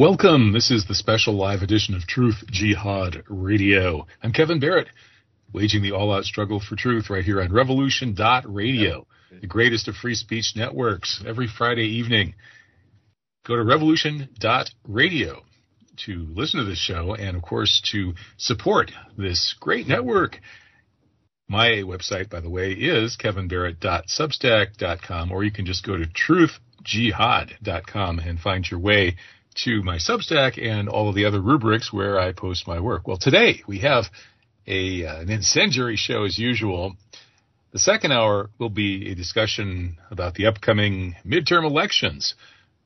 Welcome. This is the special live edition of Truth Jihad Radio. I'm Kevin Barrett, waging the all out struggle for truth right here on revolution.radio, the greatest of free speech networks, every Friday evening. Go to revolution.radio to listen to this show and, of course, to support this great network. My website, by the way, is kevinbarrett.substack.com, or you can just go to truthjihad.com and find your way to my Substack and all of the other rubrics where I post my work. Well, today we have a uh, an incendiary show as usual. The second hour will be a discussion about the upcoming midterm elections.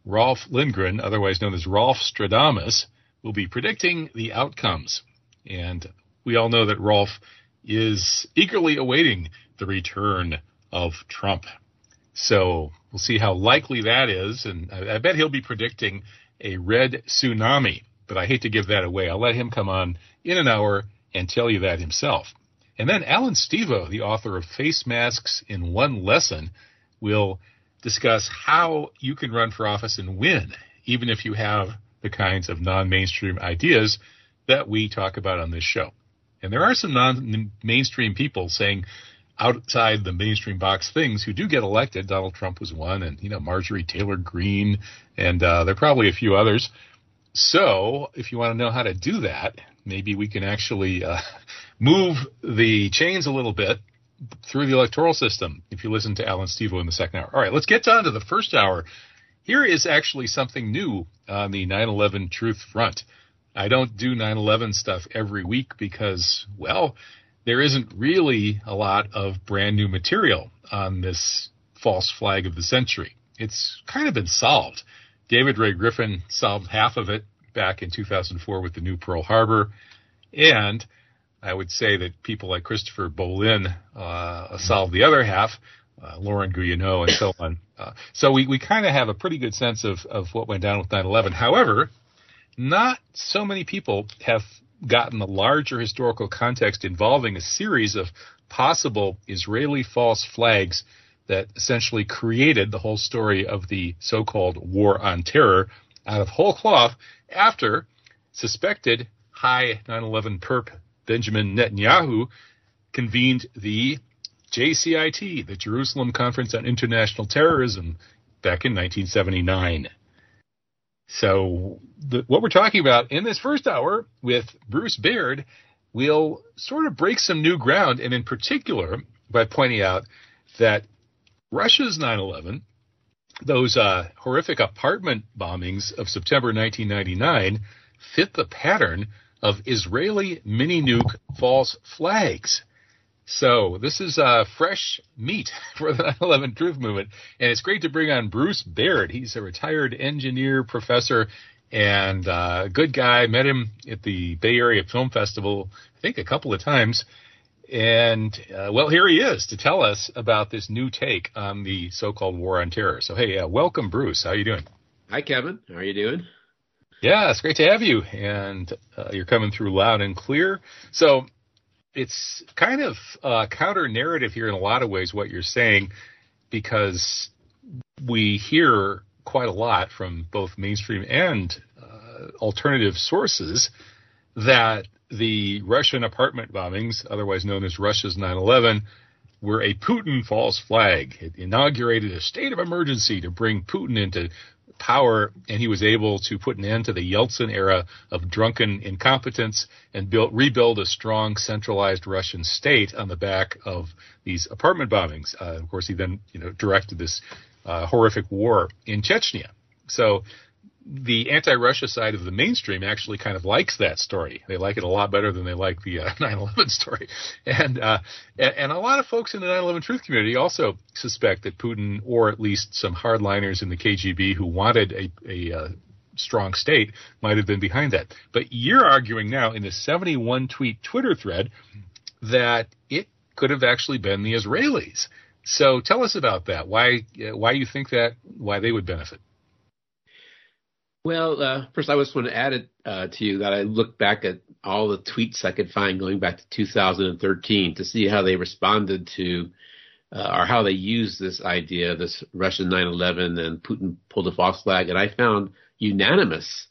Rolf Lindgren, otherwise known as Rolf Stradamus, will be predicting the outcomes. And we all know that Rolf is eagerly awaiting the return of Trump. So we'll see how likely that is. And I, I bet he'll be predicting a red tsunami. But I hate to give that away. I'll let him come on in an hour and tell you that himself. And then Alan Stevo, the author of Face Masks in One Lesson, will discuss how you can run for office and win, even if you have the kinds of non mainstream ideas that we talk about on this show. And there are some non mainstream people saying outside the mainstream box things who do get elected. Donald Trump was one, and you know Marjorie Taylor Greene, and uh, there are probably a few others. So, if you want to know how to do that, maybe we can actually uh, move the chains a little bit through the electoral system. If you listen to Alan Stevo in the second hour. All right, let's get down to the first hour. Here is actually something new on the 9/11 truth front. I don't do 9/11 stuff every week because, well, there isn't really a lot of brand new material on this false flag of the century. It's kind of been solved. David Ray Griffin solved half of it back in 2004 with the new Pearl Harbor. And I would say that people like Christopher Bollyn uh, solved the other half, uh, Laurent Guyénot and so on. Uh, so we, we kind of have a pretty good sense of, of what went down with 9-11. However, not so many people have gotten the larger historical context involving a series of possible Israeli false flags that essentially created the whole story of the so-called war on terror out of whole cloth after suspected high 9/11 perp Benjamin Netanyahu convened the JCIT, the Jerusalem Conference on International Terrorism, back in 1979. So, the, what we're talking about in this first hour with Bruce Baird will sort of break some new ground, and in particular by pointing out that Russia's 9 11, those uh, horrific apartment bombings of September 1999, fit the pattern of Israeli mini nuke false flags. So this is uh, fresh meat for the 9/11 Truth Movement, and it's great to bring on Bruce Baird. He's a retired engineer, professor, and uh, good guy. Met him at the Bay Area Film Festival, I think, a couple of times. And uh, well, here he is to tell us about this new take on the so-called war on terror. So hey, uh, welcome, Bruce. How are you doing? Hi, Kevin. How are you doing? Yeah, it's great to have you, and uh, you're coming through loud and clear. So it's kind of uh, counter narrative here in a lot of ways what you're saying because we hear quite a lot from both mainstream and uh, alternative sources that the Russian apartment bombings, otherwise known as Russia's 9/11, were a Putin false flag. It inaugurated a state of emergency to bring Putin into power, and he was able to put an end to the Yeltsin era of drunken incompetence and build, rebuild a strong centralized Russian state on the back of these apartment bombings. Uh, of course, he then you know directed this uh, horrific war in Chechnya. So the anti-Russia side of the mainstream actually kind of likes that story. They like it a lot better than they like the uh, 9/11 story, and, uh, and and a lot of folks in the 9/11 truth community also suspect that Putin, or at least some hardliners in the KGB who wanted a a uh, strong state, might have been behind that. But you're arguing now in the 71 tweet Twitter thread that it could have actually been the Israelis. So tell us about that. Why why you think that? Why they would benefit? Well, uh, first I just want to add it uh, to you that I looked back at all the tweets I could find going back to 2013 to see how they responded to uh, or how they used this idea, this Russian 9/11, and Putin pulled a false flag, and I found unanimous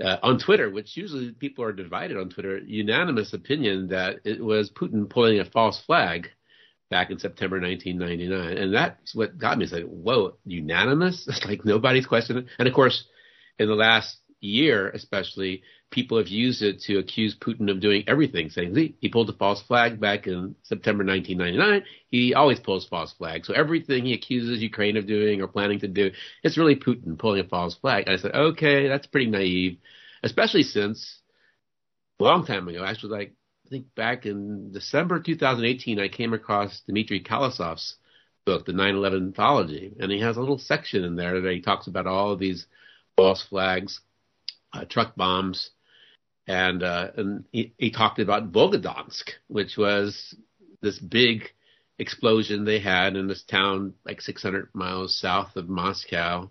uh, on Twitter, which usually people are divided on Twitter, unanimous opinion that it was Putin pulling a false flag back in September 1999, and that's what got me. It's like, whoa, unanimous? It's like nobody's questioning. And of course, in the last year, especially, people have used it to accuse Putin of doing everything, saying he, he pulled a false flag back in September 1999. He always pulls false flags. So everything he accuses Ukraine of doing or planning to do, it's really Putin pulling a false flag. And I said, okay, that's pretty naive, especially since a long time ago, actually, like I think back in December 2018, I came across Dmitry Khalezov's book, The 9/11 Anthology, and he has a little section in there that he talks about all of these false flags, uh, truck bombs, and uh, and he, he talked about Volgodonsk, which was this big explosion they had in this town like 600 miles south of Moscow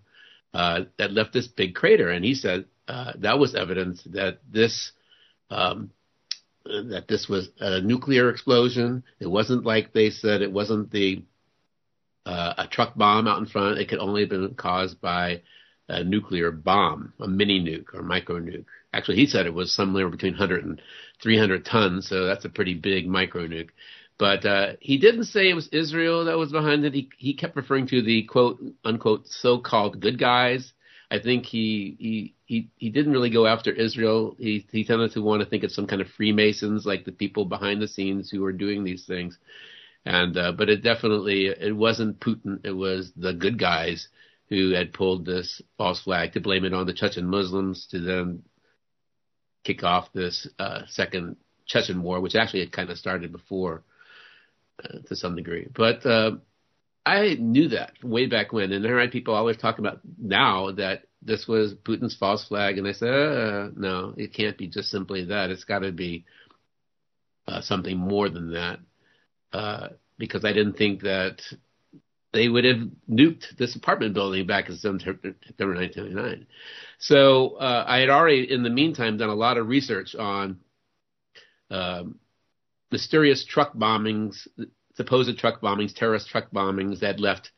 uh, that left this big crater. And he said uh, that was evidence that this um, that this was a nuclear explosion. It wasn't like they said it wasn't the uh, a truck bomb out in front. It could only have been caused by a nuclear bomb, a mini nuke or micro nuke. Actually, he said it was somewhere between 100 and 300 tons, so that's a pretty big micro nuke. But uh, he didn't say it was Israel that was behind it. He he kept referring to the quote unquote so-called good guys. I think he he he he didn't really go after Israel. He he tended to want to think of some kind of Freemasons, like the people behind the scenes who were doing these things. And uh, but it definitely it wasn't Putin. It was the good guys who had pulled this false flag to blame it on the Chechen Muslims to then kick off this uh, second Chechen war, which actually had kind of started before uh, to some degree. But uh, I knew that way back when, and there are people always talk about now that this was Putin's false flag, and I said, uh, no, it can't be just simply that. It's got to be uh, something more than that, uh, because I didn't think that they would have nuked this apartment building back in September 1999. So uh, I had already, in the meantime, done a lot of research on um, mysterious truck bombings, supposed truck bombings, terrorist truck bombings that left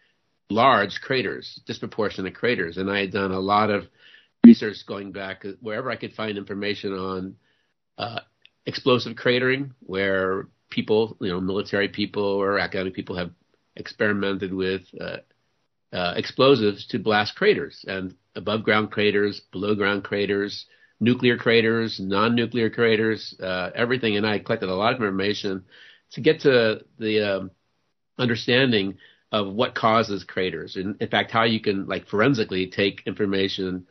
large craters, disproportionate craters. And I had done a lot of research going back wherever I could find information on uh, explosive cratering, where people, you know, military people or academic people have experimented with uh, uh, explosives to blast craters and above ground craters, below ground craters, nuclear craters, non nuclear craters, uh, everything. And I collected a lot of information to get to the um, understanding of what causes craters. And in fact, how you can like forensically take information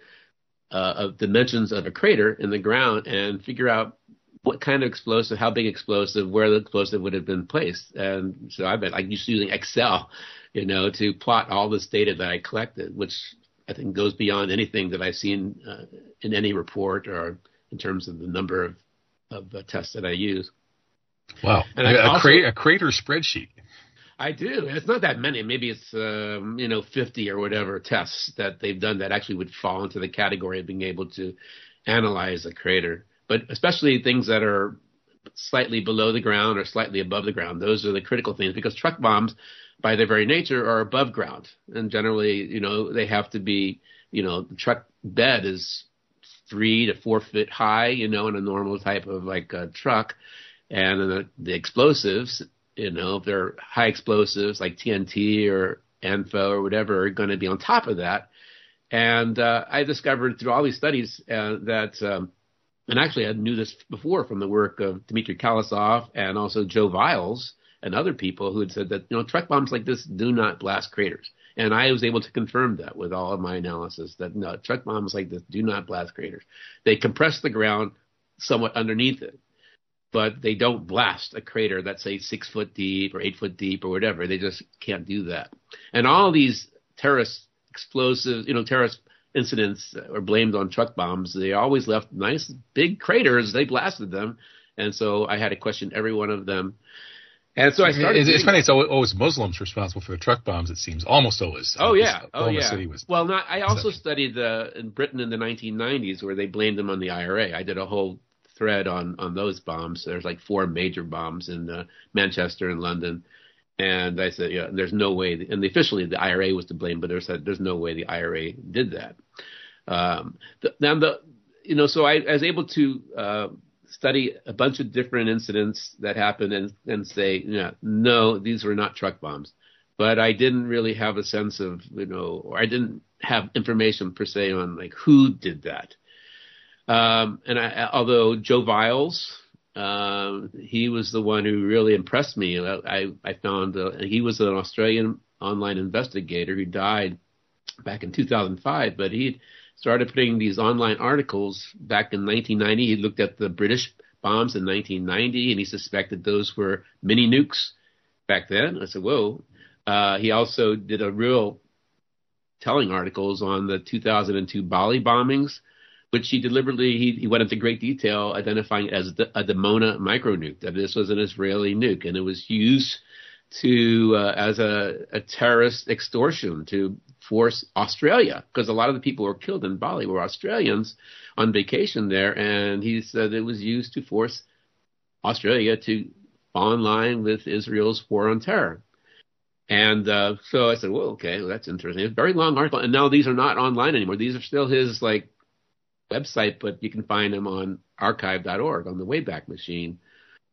uh, of dimensions of a crater in the ground and figure out what kind of explosive, how big explosive, where the explosive would have been placed. And so I've been like used to using Excel, you know, to plot all this data that I collected, which I think goes beyond anything that I've seen uh, in any report or in terms of the number of, of uh, tests that I use. Wow. And a, also, a, crater spreadsheet. I do. It's not that many. Maybe it's um, you know 50 or whatever tests that they've done that actually would fall into the category of being able to analyze a crater but especially things that are slightly below the ground or slightly above the ground. Those are the critical things because truck bombs, by their very nature, are above ground, and generally, you know, they have to be, you know, the truck bed is three to four feet high, you know, in a normal type of like a truck, and the, the explosives, you know, if they're high explosives like TNT or ANFO or whatever, are going to be on top of that. And uh, I discovered through all these studies uh, that um, and actually I knew this before from the work of Dmitry Khalezov and also Joe Vialls and other people who had said that you know truck bombs like this do not blast craters. And I was able to confirm that with all of my analysis that no, truck bombs like this do not blast craters. They compress the ground somewhat underneath it, but they don't blast a crater that's say six foot deep or eight foot deep or whatever. They just can't do that. And all these terrorist explosives, you know, terrorist incidents were blamed on truck bombs. They always left nice big craters. They blasted them. And so I had to question every one of them and so I started. It's, it's funny. It's always Muslims responsible for the truck bombs. It seems almost always. Oh yeah. Oh yeah. City was well, not. I also studied uh, in Britain in the 1990s where they blamed them on the IRA. I did a whole thread on on those bombs. There's like four major bombs in uh, Manchester and London. And I said, yeah, there's no way. And officially, the IRA was to blame, but there said there's no way the IRA did that. Um, the, now the, you know, so I, I was able to uh, study a bunch of different incidents that happened and, and say, yeah, no, these were not truck bombs. But I didn't really have a sense of, you know, or I didn't have information per se on like who did that. Um, and I, although Joe Vialls, um, he was the one who really impressed me. I, I found uh, he was an Australian online investigator who died back in 2005, but he started putting these online articles back in 1990. He looked at the British bombs in 1990 and he suspected those were mini nukes back then. I said, whoa. Uh, he also did a real telling articles on the 2002 Bali bombings, which he deliberately he, he went into great detail identifying as a Dimona micronuke that this was an Israeli nuke and it was used to uh, as a, a terrorist extortion to force Australia because a lot of the people who were killed in Bali were Australians on vacation there, and he said it was used to force Australia to fall in line with Israel's war on terror. And uh, so I said, well, okay, well, that's interesting. A very long article, and now these are not online anymore. These are still his like website, but you can find them on archive.org on the Wayback Machine.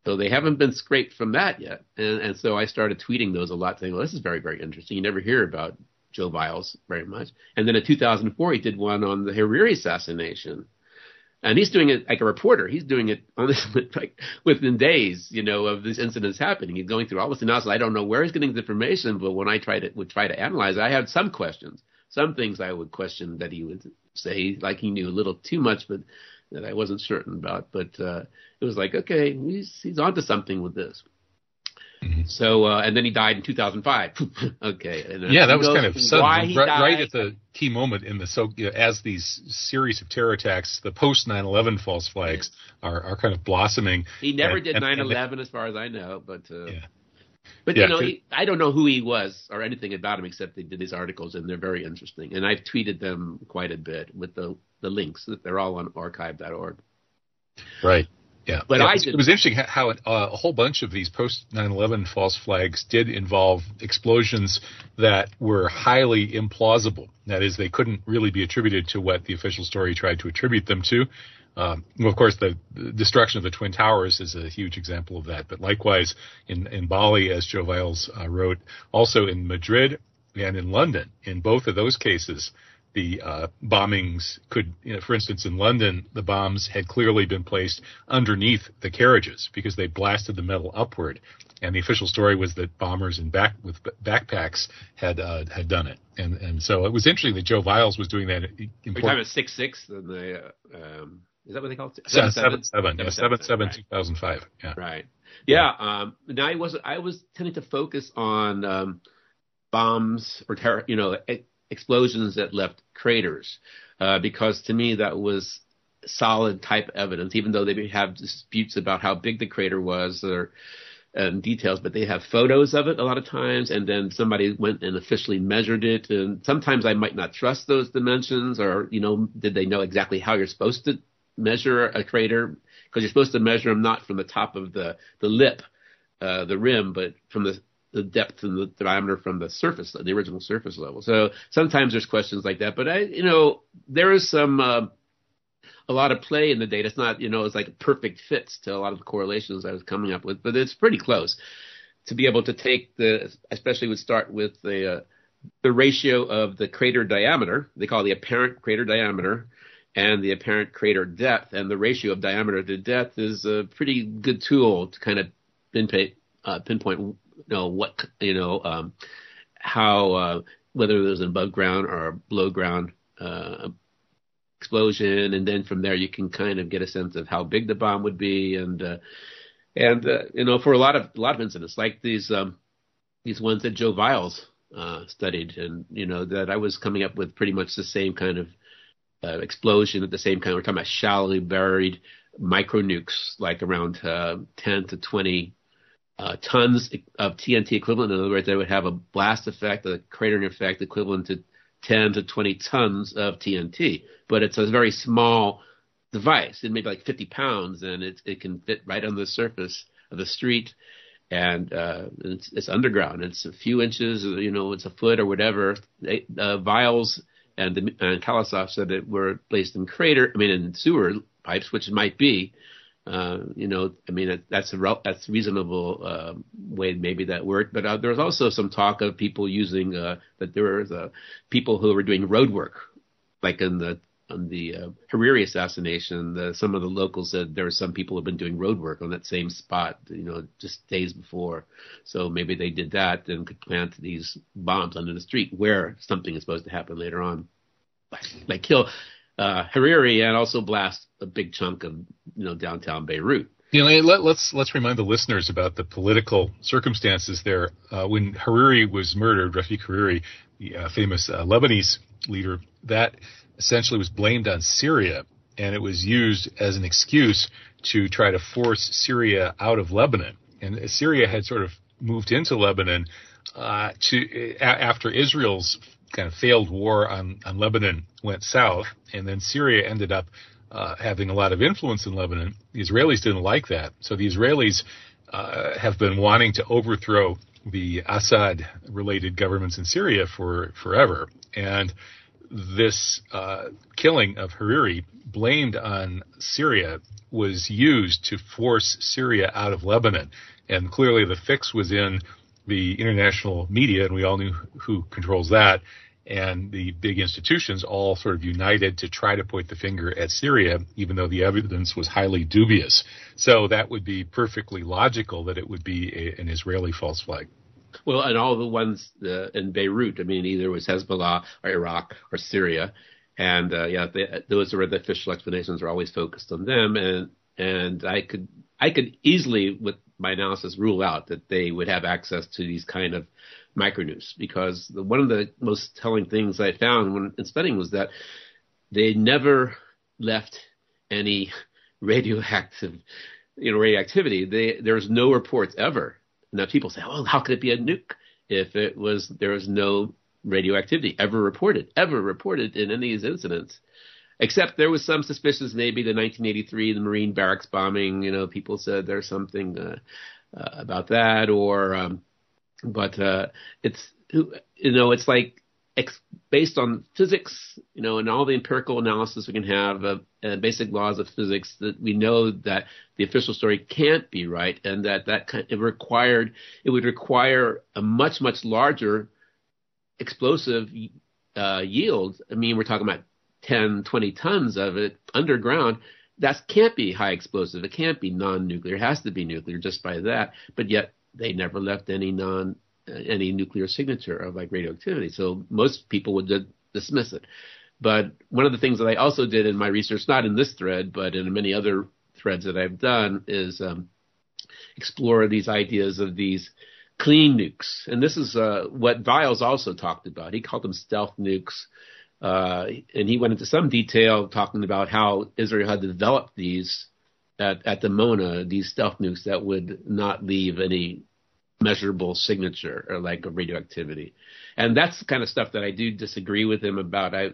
So they haven't been scraped from that yet. And, and so I started tweeting those a lot, saying, well, this is very, very interesting. You never hear about Joe Vialls very much. And then in 2004, he did one on the Hariri assassination. And he's doing it like a reporter. He's doing it on this, like within days, you know, of these incidents happening. He's going through all this analysis. I don't know where he's getting the information, but when I try to would try to analyze, it, I had some questions. Some things I would question that he would say like he knew a little too much, but that I wasn't certain about. But uh, it was like, okay, he's he's onto something with this. Mm-hmm. So uh, and then he died in 2005. okay. yeah, that was kind of sudden, right, right, at the key moment in the so you know, as these series of terror attacks, the post 9/11 false flags are, are kind of blossoming. He never and, did 9/11 as far as I know, but uh, yeah. But yeah, you know, he, I don't know who he was or anything about him except they did these articles and they're very interesting. And I've tweeted them quite a bit with the the links. They're all on archive.org. Right. Yeah, but yeah, I it was interesting how uh, a whole bunch of these post 9/11 false flags did involve explosions that were highly implausible. That is, they couldn't really be attributed to what the official story tried to attribute them to. Um, of course, the, the, destruction of the twin towers is a huge example of that. But likewise, in in Bali, as Joe Vialls uh, wrote, also in Madrid and in London, in both of those cases, the uh, bombings could, you know, for instance, in London, the bombs had clearly been placed underneath the carriages because they blasted the metal upward, and the official story was that bombers in back with backpacks had uh, had done it, and and so it was interesting that Joe Vialls was doing that. Important. We're talking about six six, the uh, um, is that what they call it? Seven seven seven, yeah, seven seven two thousand five, yeah, right, yeah. Um, now I was I was tending to focus on um, bombs or terror, you know explosions that left craters, uh, because to me that was solid type evidence, even though they have disputes about how big the crater was or um, details, but they have photos of it a lot of times, and then somebody went and officially measured it. And sometimes I might not trust those dimensions, or you know, did they know exactly how you're supposed to measure a crater? Because you're supposed to measure them not from the top of the the lip, uh, the rim, but from the the depth and the diameter from the surface, the original surface level. So sometimes there's questions like that, but I, you know, there is some, uh, a lot of play in the data. It's not, you know, it's like perfect fits to a lot of the correlations I was coming up with, but it's pretty close to be able to take the, especially would start with the, uh, the ratio of the crater diameter. They call the apparent crater diameter and the apparent crater depth. And the ratio of diameter to depth is a pretty good tool to kind of pinpoint, uh, pinpoint know what you know um, how uh, whether there's an above ground or below ground uh, explosion, and then from there you can kind of get a sense of how big the bomb would be, and uh, and uh, you know for a lot of a lot of incidents like these um, these ones that Joe Vialls uh, studied, and you know that I was coming up with pretty much the same kind of uh, explosion at the same time. We're talking about shallowly buried micro nukes, like around uh, 10 to 20 uh, tons of TNT equivalent. In other words, they would have a blast effect, a cratering effect equivalent to 10 to 20 tons of TNT. But it's a very small device. It may be like 50 pounds, and it, it can fit right on the surface of the street. And uh, it's, it's underground. It's a few inches, you know, it's a foot or whatever. They, uh, Vialls and, the, and Khalezov said it were placed in crater, I mean, in sewer pipes, which it might be. Uh, you know, I mean, that's a that's reasonable uh, way maybe that worked. But uh, there was also some talk of people using uh, that there were the people who were doing road work, like in the on the uh, Hariri assassination. The, some of the locals said there were some people who have been doing road work on that same spot, you know, just days before. So maybe they did that and could plant these bombs under the street where something is supposed to happen later on, like, kill uh, Hariri and also blast a big chunk of you know downtown Beirut. You know, let, us let's, let's remind the listeners about the political circumstances there. Uh, when Hariri was murdered, Rafik Hariri, the uh, famous uh, Lebanese leader, that essentially was blamed on Syria, and it was used as an excuse to try to force Syria out of Lebanon. And Syria had sort of moved into Lebanon uh, to after Israel's kind of failed war on, on Lebanon went south, and then Syria ended up uh, having a lot of influence in Lebanon. The Israelis didn't like that, so the Israelis uh, have been wanting to overthrow the Assad-related governments in Syria for forever, and this uh, killing of Hariri, blamed on Syria, was used to force Syria out of Lebanon, and clearly the fix was in the international media, and we all knew who controls that, and the big institutions all sort of united to try to point the finger at Syria, even though the evidence was highly dubious. So that would be perfectly logical that it would be a, an Israeli false flag. Well, and all the ones uh, in Beirut, I mean, either was Hezbollah or Iraq or Syria, and uh, yeah, they, those are the official explanations are always focused on them, and and I could I could easily with my analysis rule out that they would have access to these kind of micronukes because the, one of the most telling things I found when in studying was that they never left any radioactive, you know, radioactivity. They, there was no reports ever. Now people say, "Oh, how could it be a nuke if it was there was no radioactivity ever reported, ever reported in any of these incidents?" Except there was some suspicions, maybe the 1983 the Marine barracks bombing. You know, people said there's something uh, uh, about that, or um, but uh, it's you know it's like ex- based on physics, you know, and all the empirical analysis we can have of uh, basic laws of physics that we know that the official story can't be right, and that that kind it required it would require a much much larger explosive uh, yield. I mean, we're talking about 10, 20 tons of it underground, that can't be high explosive. It can't be non-nuclear. It has to be nuclear just by that. But yet they never left any non any nuclear signature of like radioactivity. So most people would dismiss it. But one of the things that I also did in my research, not in this thread, but in many other threads that I've done, is um, explore these ideas of these clean nukes. And this is uh, what Vialls also talked about. He called them stealth nukes. Uh, and he went into some detail talking about how Israel had developed these at, at Dimona, these stealth nukes that would not leave any measurable signature or like of radioactivity. And that's the kind of stuff that I do disagree with him about. I,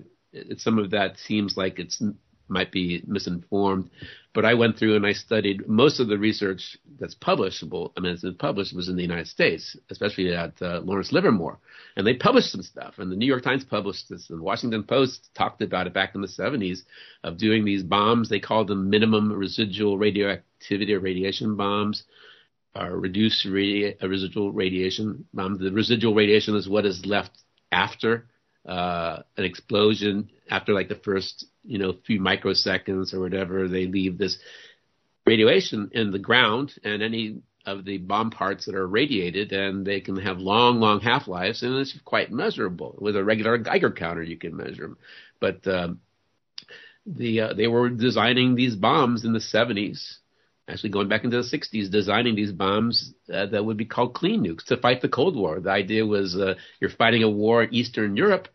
some of that seems like it's might be misinformed. But I went through and I studied most of the research that's publishable. I mean, it's been published was in the United States, especially at uh, Lawrence Livermore, and they published some stuff. And the New York Times published this, and the Washington Post talked about it back in the 70s of doing these bombs. They called them minimum residual radioactivity or radiation bombs. Or reduced radi- residual radiation. bombs. the residual radiation is what is left after uh, an explosion after like the first you know few microseconds or whatever they leave this radiation in the ground and any of the bomb parts that are radiated, and they can have long, long half lives, and it's quite measurable. With a regular Geiger counter, you can measure them. But um, the uh, they were designing these bombs in the 70s, actually going back into the 60s, designing these bombs uh, that would be called clean nukes to fight the Cold War. The idea was uh, you're fighting a war in Eastern Europe.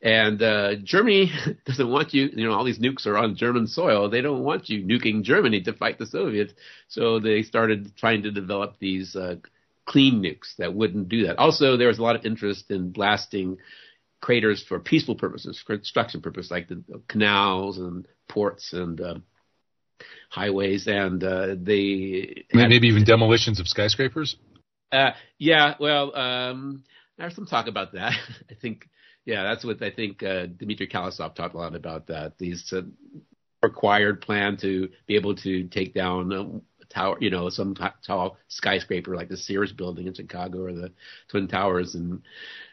And uh, Germany doesn't want you, you know, all these nukes are on German soil. They don't want you nuking Germany to fight the Soviets. So they started trying to develop these uh, clean nukes that wouldn't do that. Also, there was a lot of interest in blasting craters for peaceful purposes, construction purposes, like the canals and ports and uh, highways, and uh, they maybe even demolitions of skyscrapers. Uh, yeah, well, um, there's some talk about that. I think, yeah, that's what I think. Uh, Dmitry Khalezov talked a lot about that. These uh, required plan to be able to take down a tower, you know, some t- tall skyscraper like the Sears building in Chicago or the Twin Towers, and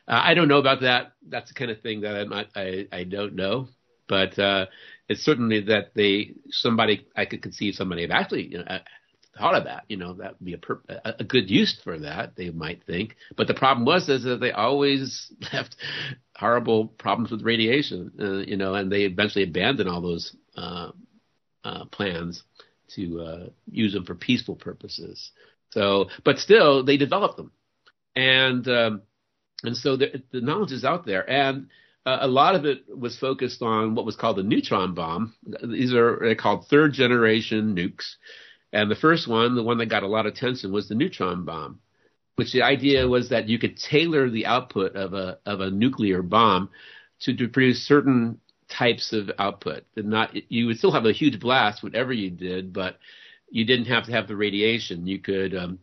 uh, I don't know about that. That's the kind of thing that I'm not, I I don't know, but uh, it's certainly that they somebody I could conceive somebody have actually you know, uh, thought of that. You know, that would be a, per, a good use for that. They might think, but the problem was is that they always left horrible problems with radiation. Uh, you know, and they eventually abandoned all those uh, uh, plans to uh, use them for peaceful purposes. So, but still, they developed them, and um, and so the, the knowledge is out there. And uh, a lot of it was focused on what was called the neutron bomb. These are called third generation nukes. And the first one, the one that got a lot of attention, was the neutron bomb, which the idea was that you could tailor the output of a of a nuclear bomb to, to produce certain types of output. Not you would still have a huge blast, whatever you did, but you didn't have to have the radiation. You could um,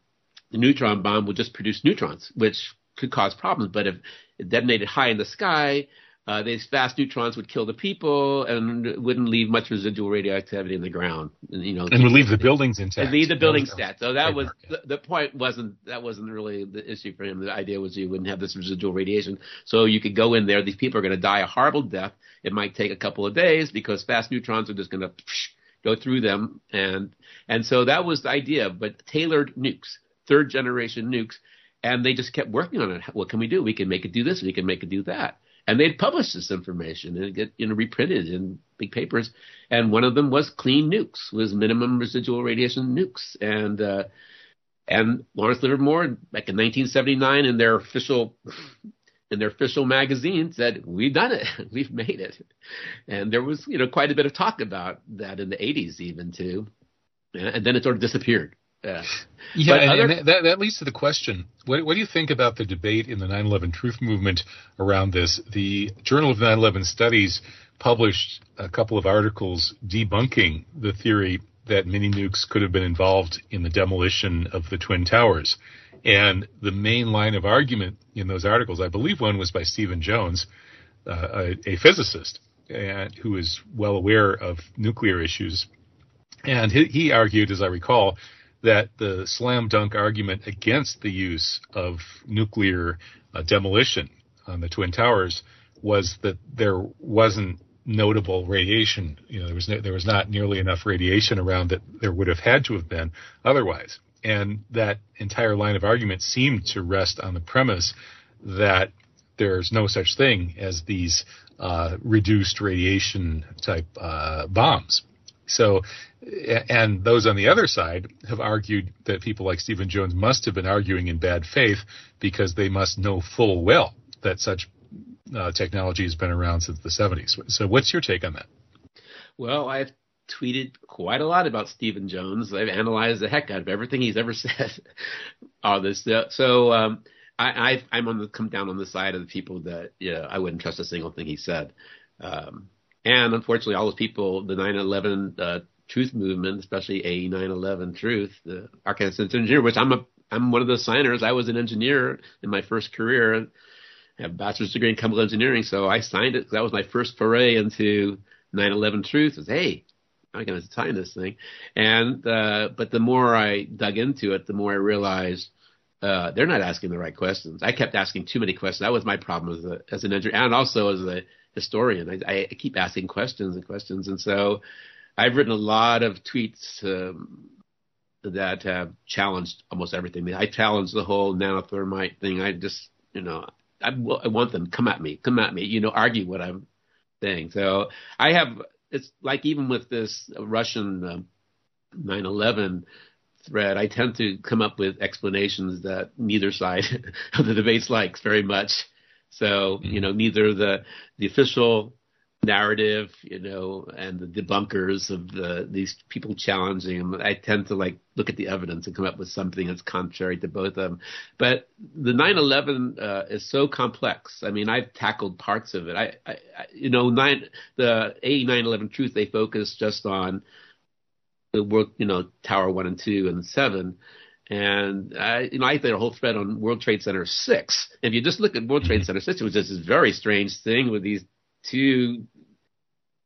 the neutron bomb would just produce neutrons, which could cause problems. But if it detonated high in the sky, uh, these fast neutrons would kill the people and wouldn't leave much residual radioactivity in the ground. And, you know, and would leave the buildings intact. And leave the buildings intact. So that was the, the, point. wasn't That wasn't really the issue for him. The idea was you wouldn't have this residual radiation, so you could go in there. These people are going to die a horrible death. It might take a couple of days because fast neutrons are just going to go through them, and and so that was the idea. But tailored nukes, third generation nukes and they just kept working on it. What can we do? We can make it do this. We can make it do that. And they'd publish this information and get you know reprinted in big papers. And one of them was clean nukes, was minimum residual radiation nukes. And uh, and Lawrence Livermore back in 1979 in their official in their official magazine said we've done it, we've made it. And there was you know quite a bit of talk about that in the 80s even too. And then it sort of disappeared. Yeah, yeah and, other... and that, that leads to the question what, what, do you think about the debate in the 9 11 truth movement around this? The Journal of 9 11 Studies published a couple of articles debunking the theory that mini nukes could have been involved in the demolition of the Twin Towers. And the main line of argument in those articles, I believe one was by Stephen Jones, uh, a, a, physicist and, who is well aware of nuclear issues. And he, he argued, as I recall, that the slam dunk argument against the use of nuclear uh, demolition on the Twin Towers was that there wasn't notable radiation. You know, there was no, there was not nearly enough radiation around that there would have had to have been otherwise. And that entire line of argument seemed to rest on the premise that there's no such thing as these uh, reduced radiation type uh, bombs. So, and those on the other side have argued that people like Stephen Jones must have been arguing in bad faith because they must know full well that such uh, technology has been around since the 70s. So, what's your take on that? Well, I've tweeted quite a lot about Stephen Jones. I've analyzed the heck out of everything he's ever said. All this, so um, I, am on the come down on the side of the people that yeah, I wouldn't trust a single thing he said. Um, and unfortunately, all those people, the 9/11 uh, Truth movement, especially a 9/11 Truth, the Arkansas engineer, which I'm a I'm one of the signers. I was an engineer in my first career. I have a bachelor's degree in chemical engineering, so I signed it. That was my first foray into 9/11 Truth. Was hey, I'm going to sign this thing. And uh, but the more I dug into it, the more I realized uh, they're not asking the right questions. I kept asking too many questions. That was my problem as, a, as an engineer and also as a historian. I, I keep asking questions and questions, and so I've written a lot of tweets um, that have challenged almost everything. I challenge the whole nanothermite thing. I just, you know, I, I want them come at me, come at me, you know, argue what I'm saying. So I have, it's like even with this Russian uh, 9/11 thread, I tend to come up with explanations that neither side of the debates likes very much. So, you know, neither the the official narrative, you know, and the debunkers of the these people challenging them. I tend to like look at the evidence and come up with something that's contrary to both of them. But the 9/11 uh, is so complex. I mean, I've tackled parts of it. I, I, I you know, nine the A 9/11 truth they focus just on the work, you know, Tower One and Two and Seven. And I, you know, I did a whole thread on World Trade Center Six. If you just look at World Trade. Center Six, it was just this very strange thing with these two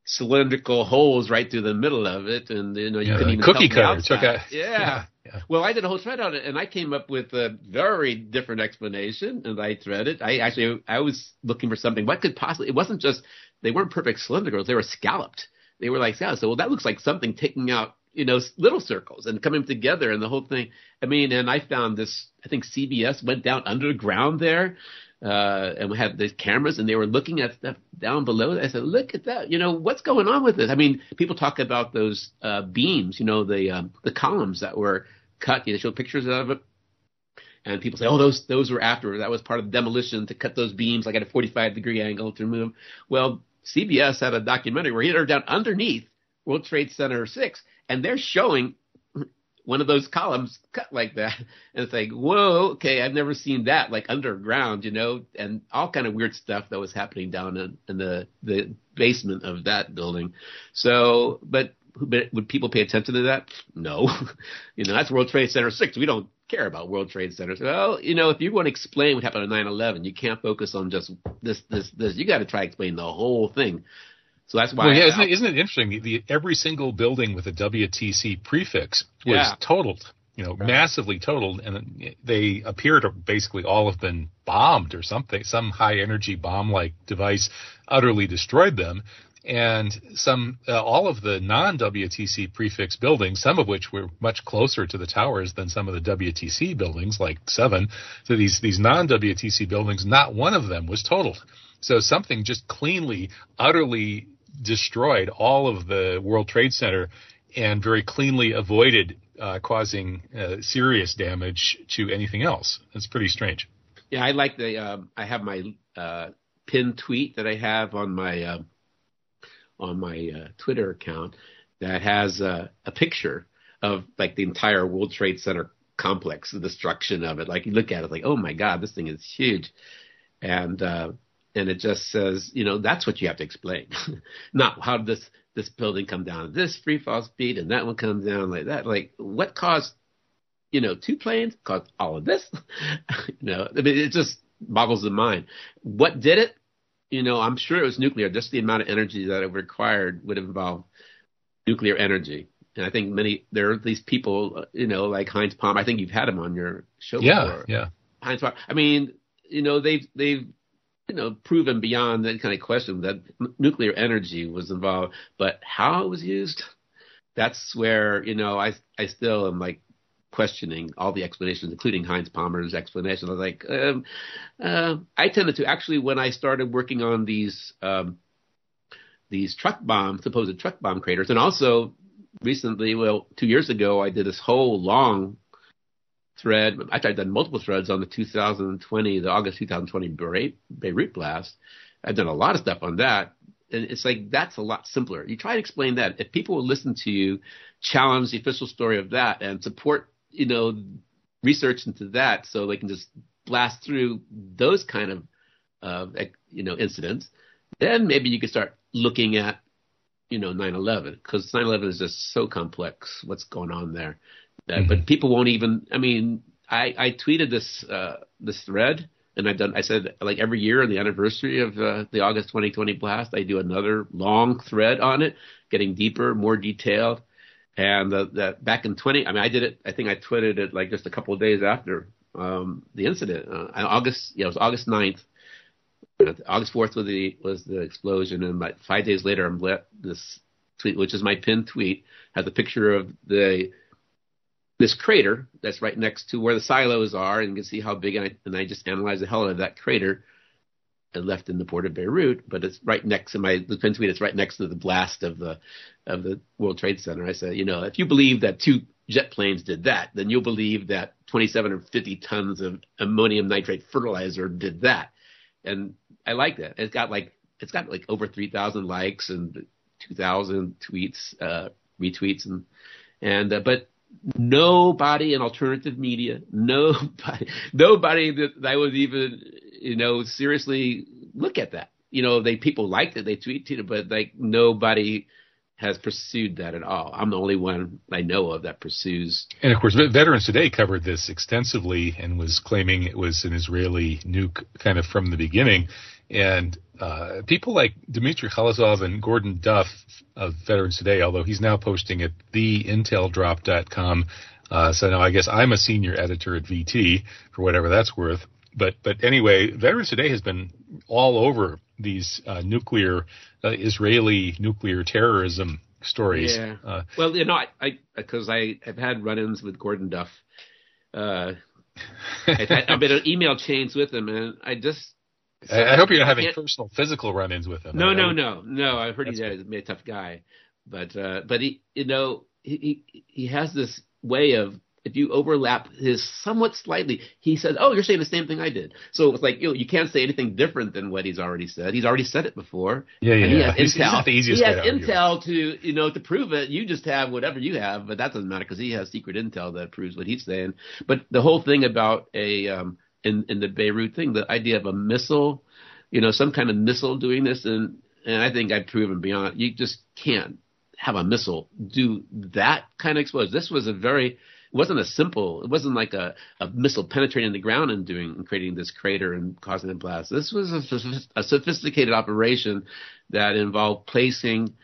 cylindrical holes right through the middle of it, and you know you yeah, couldn't even cookie cutter. Yeah. yeah. yeah. Well, I did a whole thread on it, and I came up with a very different explanation, and I threaded. I actually I was looking for something. What could possibly? It wasn't just they weren't perfect cylindricals; they were scalloped. They were like scalloped. So well, that looks like something taking out you know little circles and coming together, and the whole thing. I mean, and I found this. I think CBS went down underground there uh, and we had the cameras and they were looking at stuff down below. I said, look at that. You know, what's going on with this? I mean, people talk about those, uh, beams, you know, the, um, the columns that were cut. You know, show pictures of it. And people say, oh, those, those were after. That was part of the demolition to cut those beams like at a 45 degree angle to remove them. Well, CBS had a documentary where they're down underneath World Trade Center 6 and they're showing one of those columns cut like that. And it's like, whoa, okay, I've never seen that like underground, you know, and all kind of weird stuff that was happening down in, in the the basement of that building. So, but but would people pay attention to that? No, you know that's World Trade Center six. We don't care about World Trade Centers. Well, you know, if you want to explain what happened on 9/11, you can't focus on just this, this, this. You got to try to explain the whole thing. So that's why. Well, yeah, isn't it, isn't it interesting? The, the, every single building with a WTC prefix was yeah. totaled, you know, right. massively totaled, and they appear to basically all have been bombed or something. Some high energy bomb like device utterly destroyed them. And some, uh, all of the non WTC prefix buildings, some of which were much closer to the towers than some of the WTC buildings, like seven. So these, these non WTC buildings, not one of them was totaled. So something just cleanly, utterly destroyed all of the World Trade Center and very cleanly avoided uh, causing uh, serious damage to anything else. That's pretty strange. Yeah, I like the. Uh, I have my uh, pinned tweet that I have on my uh, on my uh, Twitter account that has a picture of like the entire World Trade Center complex, the destruction of it. Like you look at it, like oh my god, this thing is huge, and and it just says, you know, that's what you have to explain, not how did this this building come down at this free fall speed and that one comes down like that. Like what caused, you know, two planes caused all of this? you know, I mean, it just boggles the mind. What did it? You know, I'm sure it was nuclear. Just the amount of energy that it required would involve nuclear energy. And I think many there are these people, you know, like Heinz Pommer. I think you've had him on your show yeah, before. Yeah, Heinz Pommer. I mean, you know, they've they've you know, proven beyond that kind of question that nuclear energy was involved, but how it was used, that's where, you know, I, I still am like questioning all the explanations, including Heinz Pommer's explanation. I was like, um, uh, I tended to actually, when I started working on these, um, these truck bomb, supposed truck bomb craters, and also recently, well, two years ago, I did this whole long thread. Actually, I've done multiple threads on the 2020, the August 2020 Beirut blast. I've done a lot of stuff on that. And it's like, that's a lot simpler. You try to explain that. If people will listen to you, challenge the official story of that and support, you know, research into that so they can just blast through those kind of, uh, you know, incidents, then maybe you can start looking at, you know, 9-11 because 9-11 is just so complex. What's going on there? That, mm-hmm. but people won't even. I mean, I I tweeted this uh, this thread, and I've done. I said like every year on the anniversary of uh, the August 2020 blast, I do another long thread on it, getting deeper, more detailed. And uh, that back in 20, I mean, I did it. I think I tweeted it like just a couple of days after um, the incident. Uh, August, yeah, it was August 9th. August 4th was the was the explosion, and like five days later, I'm let this tweet, which is my pinned tweet, has a picture of the this crater that's right next to where the silos are, and you can see how big. And I, and I just analyzed the hell out of that crater and left in the port of Beirut, but it's right next to my the tweet. It's right next to the blast of the of the World Trade Center. I said, you know, if you believe that two jet planes did that, then you'll believe that 27 or 50 tons of ammonium nitrate fertilizer did that. And I like that. It's got like it's got like over 3,000 likes and 2,000 tweets, uh, retweets, and and uh, but nobody in alternative media, nobody, nobody that, that would even, you know, seriously look at that. You know, they people liked it, they tweeted it, but like nobody has pursued that at all. I'm the only one I know of that pursues. And of course, Veterans Today covered this extensively and was claiming it was an Israeli nuke kind of from the beginning. And uh, people like Dmitry Khalezov and Gordon Duff of Veterans Today, although he's now posting at theinteldrop.com. Uh, so now I guess I'm a senior editor at VT for whatever that's worth. But but anyway, Veterans Today has been all over these uh, nuclear uh, Israeli nuclear terrorism stories. Yeah. Uh, well, you know, I because I, I, have had run-ins with Gordon Duff. Uh, I've, had, I've been in email chains with him, and I just. I, I, hope you're not having personal physical run-ins with him. No, no, no, no. I've heard he's a, a tough guy, but uh, but he, you know, he he has this way of if you overlap his somewhat slightly, he says, "Oh, you're saying the same thing I did." So it's like you know, you can't say anything different than what he's already said. He's already said it before. Yeah, yeah. And he has he's, intel. He's the easiest he has intel to you know to prove it. You just have whatever you have, but that doesn't matter because he has secret intel that proves what he's saying. But the whole thing about a um, in in the Beirut thing, the idea of a missile, you know, some kind of missile doing this, and and I think I've proven beyond. You just can't have a missile do that kind of explosion. This was a very it wasn't a simple, it wasn't like a, a missile penetrating the ground and doing and creating this crater and causing a blast. This was a, a sophisticated operation that involved placing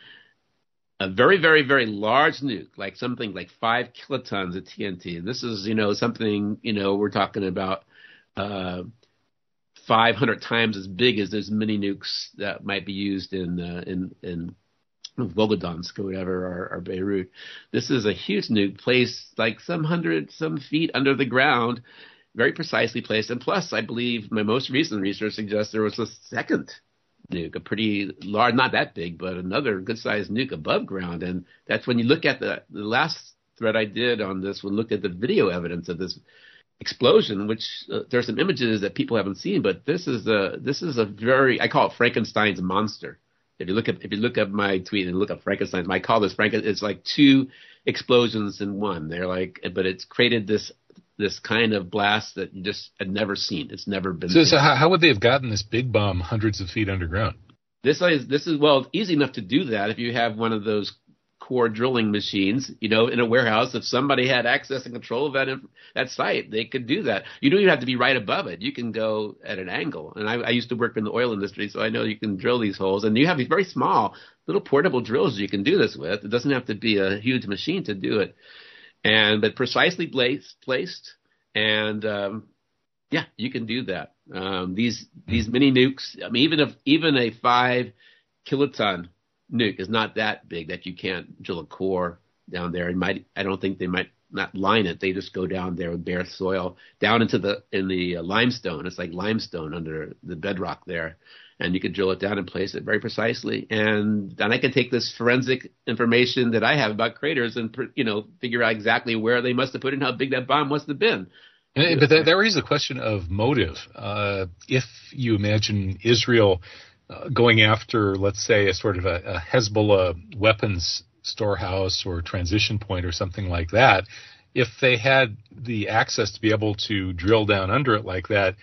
a very, very, very large nuke, like something like five kilotons of TNT. And this is, you know, something, you know, we're talking about uh, 500 times as big as those mini nukes that might be used in uh, in in Volgodonsk or whatever, or, or, Beirut. This is a huge nuke placed like some hundred, some feet under the ground, very precisely placed. And plus, I believe my most recent research suggests there was a second nuke, a pretty large, not that big, but another good sized nuke above ground. And that's when you look at the, the last thread I did on this, we looked at the video evidence of this explosion, which uh, there's some images that people haven't seen, but this is a, this is a very, I call it Frankenstein's monster if you look at if you look up my tweet and look up Frankenstein's, I call this Franken. It's like two explosions in one. They're like, but it's created this this kind of blast that you just had never seen. It's never been. So, so how, how would they have gotten this big bomb hundreds of feet underground? This is this is well easy enough to do that if you have one of those core drilling machines, you know, in a warehouse. If somebody had access and control of that that site, they could do that. You don't even have to be right above it. You can go at an angle. And I, I used to work in the oil industry, so I know you can drill these holes. And you have these very small little portable drills you can do this with. It doesn't have to be a huge machine to do it. And but precisely placed, placed, and um, yeah, you can do that. Um, these these mini nukes. I mean, even if even a five kiloton nuke is not that big that you can't drill a core down there. And might I don't think they might not line it. They just go down there with bare soil down into the in the uh, limestone. It's like limestone under the bedrock there, and you could drill it down and place it very precisely. And then I can take this forensic information that I have about craters and you know figure out exactly where they must have put it and how big that bomb must have been. But that, that raises the question of motive. Uh, if you imagine Israel uh, going after, let's say, a sort of a, a Hezbollah weapons storehouse or transition point or something like that, if they had the access to be able to drill down under it like that,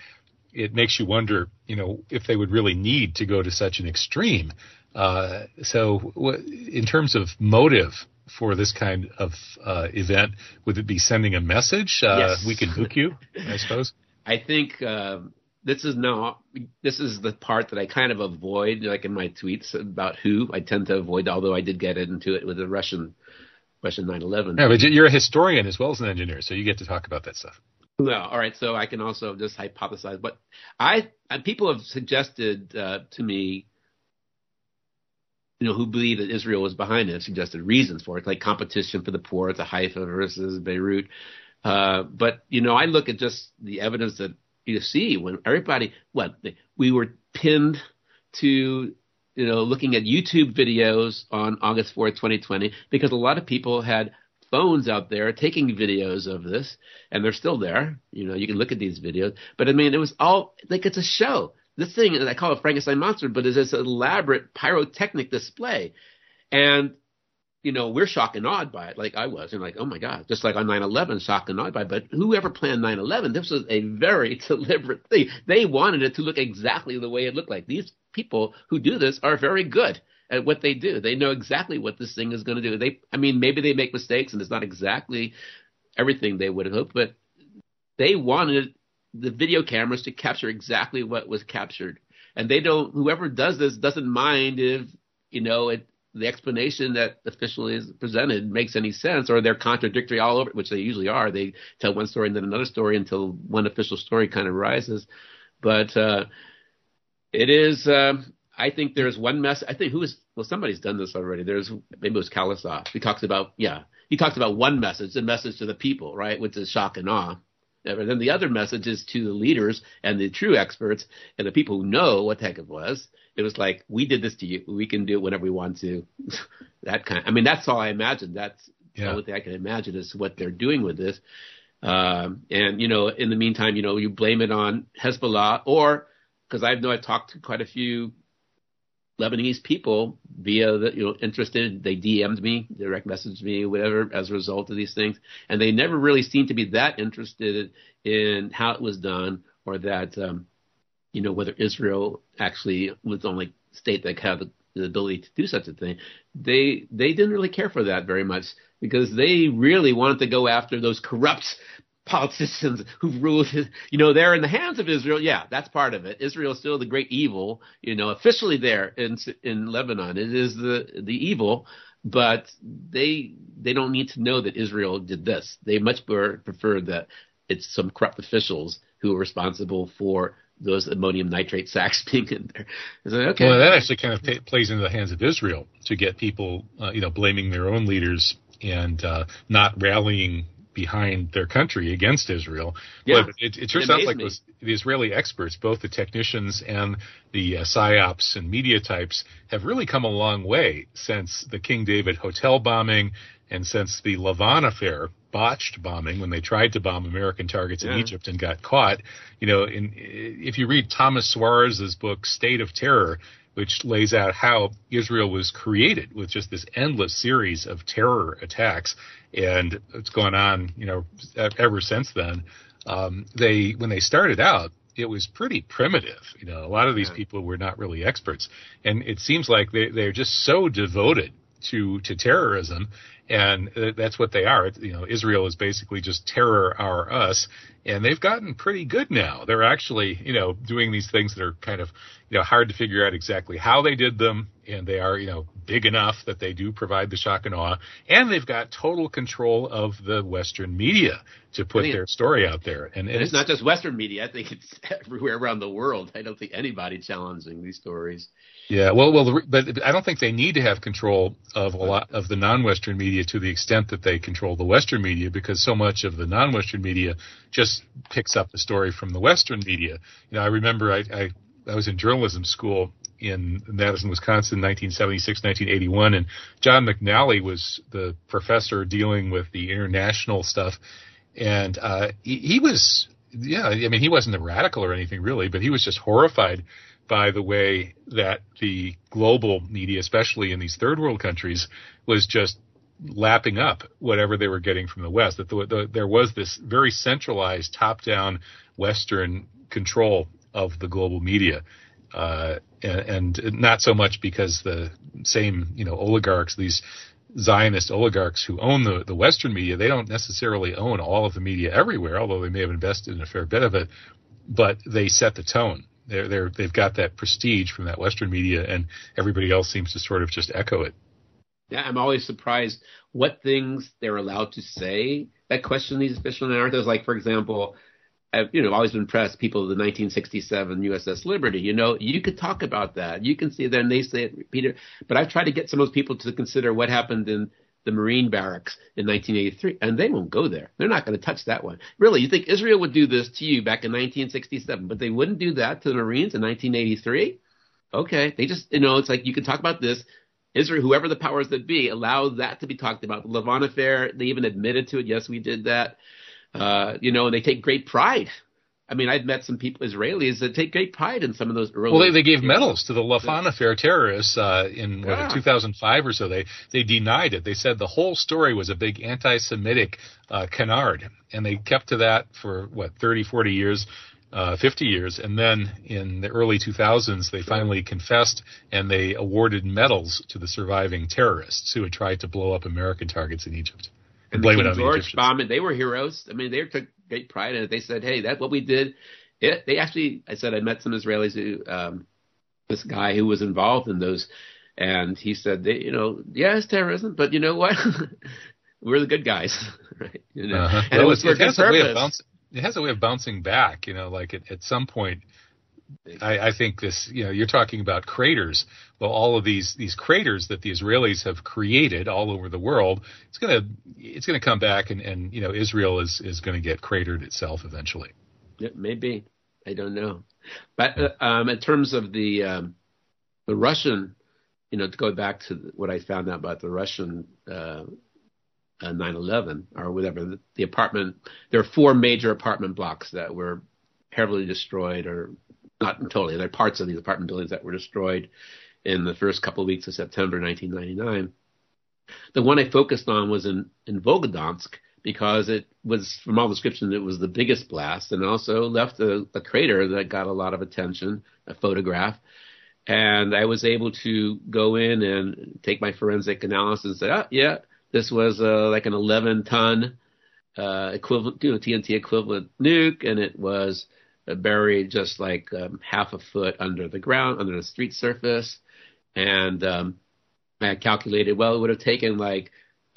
it makes you wonder, you know, if they would really need to go to such an extreme. Uh, so, w- in terms of motive for this kind of uh, event, would it be sending a message? Uh, yes. We can hook you, I suppose. I think um, this is not this is the part that I kind of avoid, like in my tweets about who I tend to avoid. Although I did get into it with the Russian Russian 9/11. Yeah, but you're a historian as well as an engineer, so you get to talk about that stuff. No, all right. So I can also just hypothesize, but I people have suggested uh, to me you know, who believe that Israel was behind it, suggested reasons for it, like competition for the port, the Haifa versus Beirut. Uh, but you know, I look at just the evidence that you see when everybody, what we were pinned to, you know, looking at YouTube videos on August 4th, 2020, because a lot of people had phones out there taking videos of this, and they're still there. You know, you can look at these videos. But I mean, it was all like it's a show. This thing, I call it Frankenstein monster, but it's this elaborate pyrotechnic display, and you know, we're shocked and awed by it, like I was, and like, oh my God, just like on 9/11, shocked and awed by it. But whoever planned 9/11, this was a very deliberate thing. They wanted it to look exactly the way it looked like. These people who do this are very good at what they do. They know exactly what this thing is going to do. They, I mean, maybe they make mistakes and it's not exactly everything they would have hoped, but they wanted the video cameras to capture exactly what was captured. And they don't, whoever does this doesn't mind if, you know, it, the explanation that officially is presented makes any sense or they're contradictory all over, which they usually are. They tell one story and then another story until one official story kind of rises. But, uh, it is, um, I think there's one mess. I think who is well, somebody's done this already. There's maybe it was Khalezov. He talks about yeah, he talks about one message, the message to the people, right, which is shock and awe. And then the other message is to the leaders and the true experts and the people who know what the heck it was. It was like we did this to you. We can do it whenever we want to. that kind. Of, I mean, that's all I imagine. That's yeah. the only thing I can imagine is what they're doing with this. Um, and you know, in the meantime, you know, you blame it on Hezbollah or because I know I've talked to quite a few Lebanese people via the, you know, interested. They DM'd me, direct messaged me, whatever, as a result of these things. And they never really seemed to be that interested in how it was done or that, um, you know, whether Israel actually was the only state that had the, the ability to do such a thing. They, they didn't really care for that very much because they really wanted to go after those corrupt politicians who've ruled, you know, they're in the hands of Israel. Yeah, that's part of it. Israel is still the great evil, you know, officially there in in Lebanon. It is the the evil, but they they don't need to know that Israel did this. They much prefer that it's some corrupt officials who are responsible for those ammonium nitrate sacks being in there. Okay. Well, that actually kind of plays into the hands of Israel to get people, uh, you know, blaming their own leaders and uh, not rallying behind their country against Israel. Yeah. But it, it turns out like the, the Israeli experts, both the technicians and the uh, psyops and media types, have really come a long way since the King David hotel bombing and since the Lavon affair, botched bombing when they tried to bomb American targets yeah. in Egypt and got caught. You know, in, if you read Thomas Suarez's book State of Terror, which lays out how Israel was created with just this endless series of terror attacks, and it's gone on, you know, ever since then. Um, they when they started out, it was pretty primitive. You know, a lot of these people were not really experts, and it seems like they they're just so devoted to to terrorism, and uh, that's what they are. You know, Israel is basically just terror our us, and they've gotten pretty good now. They're actually you know doing these things that are kind of you know hard to figure out exactly how they did them, and they are you know big enough that they do provide the shock and awe, and they've got total control of the Western media to put their story out there. And, and it's, it's, not just Western media; I think it's everywhere around the world. I don't think anybody challenging these stories. Yeah, well, well, but I don't think they need to have control of a lot of the non-Western media to the extent that they control the Western media, because so much of the non-Western media just picks up the story from the Western media. You know, I remember I I, I was in journalism school in Madison, Wisconsin, 1976, 1981, and John McNally was the professor dealing with the international stuff, and uh, he, he was, yeah, I mean, he wasn't a radical or anything really, but he was just horrified by the way that the global media, especially in these third world countries, was just lapping up whatever they were getting from the West. That the, the, there was this very centralized, top-down Western control of the global media, uh, and, and, not so much because the same you know oligarchs, these Zionist oligarchs who own the, the Western media, they don't necessarily own all of the media everywhere, although they may have invested in a fair bit of it, but they set the tone they're, they're, they've got that prestige from that Western media, and everybody else seems to sort of just echo it. Yeah, I'm always surprised what things they're allowed to say that question these official narratives. Like, for example, I've, you know, always been pressed people of the 1967 USS Liberty. You know, you could talk about that. You can see then they say it, Peter. But I've tried to get some of those people to consider what happened in the Marine barracks in 1983, and they won't go there. They're not going to touch that one. Really, you think Israel would do this to you back in 1967, but they wouldn't do that to the Marines in 1983? Okay, they just, you know, it's like you can talk about this. Israel, whoever the powers that be, allow that to be talked about. The Lavon affair, they even admitted to it. Yes, we did that. Uh, you know, and they take great pride. I mean, I've met some people, Israelis, that take great pride in some of those early. Well, they, they gave medals to the Lavon affair terrorists uh, in what, Yeah. 2005 or so. They they denied it. They said the whole story was a big anti-Semitic uh, canard, and they kept to that for what 30, 40 years. Uh, 50 years, and then in the early 2000s, they finally confessed and they awarded medals to the surviving terrorists who had tried to blow up American targets in Egypt. and blame the it on the George Egyptians. bombing, they were heroes. I mean, they took great pride in it. They said, "Hey, that's what we did." It, they actually, I said, I met some Israelis who, um, this guy who was involved in those, and he said, they, you know, yeah, it's terrorism, but you know what? we're the good guys, right? You know, Uh-huh. and Well, it was for a it good has a way of purpose. bouncing. It has a way of bouncing back. You know, like at, at some point, I, I think this. You know, you're talking about craters. Well, all of these these craters that the Israelis have created all over the world, it's gonna it's gonna come back, and and you know, Israel is is going to get cratered itself eventually. Yeah, maybe. I don't know. But uh, um, in terms of the um, the Russian, you know, to go back to what I found out about the Russian uh, uh, 9/11 or whatever, the, the apartment. There are four major apartment blocks that were heavily destroyed, or not totally. There are parts of these apartment buildings that were destroyed in the first couple of weeks of September 1999. The one I focused on was in in Volgodonsk because it was, from all description, it was the biggest blast and also left a, a crater that got a lot of attention, a photograph. And I was able to go in and take my forensic analysis and say, oh, yeah, this was uh, like an 11 ton uh, equivalent, you know, TNT equivalent nuke, and it was buried just like um, half a foot under the ground, under the street surface. And um, I calculated, well, it would have taken like